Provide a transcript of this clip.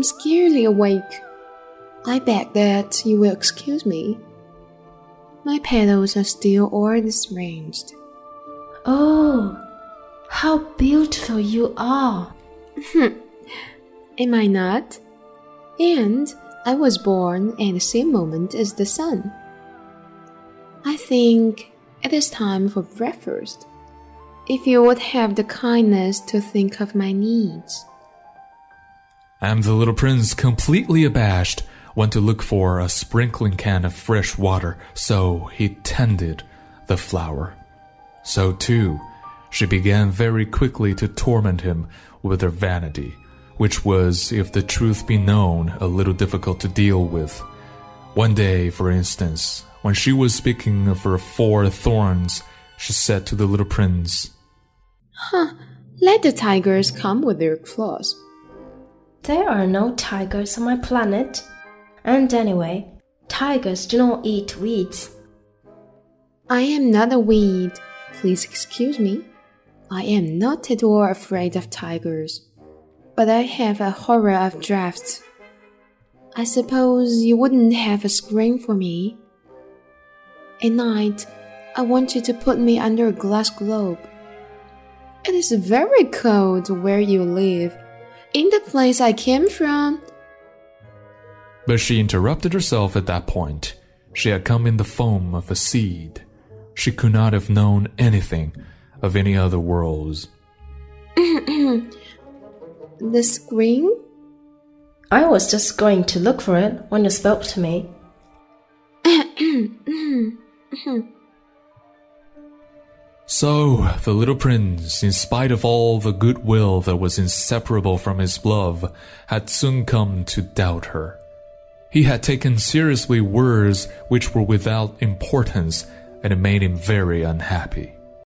fully awake. I beg that you will excuse me. My petals are still all disarranged. Oh, how beautiful you are! Hmm. Am I not? And I was born at the same moment as the sun. I think it is time for breakfast. If you would have the kindness to think of my needs. And the little prince, completely abashed, went to look for a sprinkling can of fresh water, so he tended the flower. So too, she began very quickly to torment him with her vanity, which was, if the truth be known, a little difficult to deal with. One day, for instance, when she was speaking of her four thorns, she said to the little prince, Huh, let the tigers come with their claws. There are no tigers on my planet. And anyway, tigers do not eat weeds. I am not a weed. Please excuse me. I am not at all afraid of tigers, but I have a horror of drafts. I suppose you wouldn't have a screen for me. At night, I want you to put me under a glass globe. It is very cold where you live. In the place I came from, but she interrupted herself at that point. She had come in the form of a seed. She could not have known anything of any other worlds. the screen? I was just going to look for it when you spoke to me. so, the little prince, in spite of all the goodwill that was inseparable from his love, had soon come to doubt her. He had taken seriously words which were without importance, and it made him very unhappy.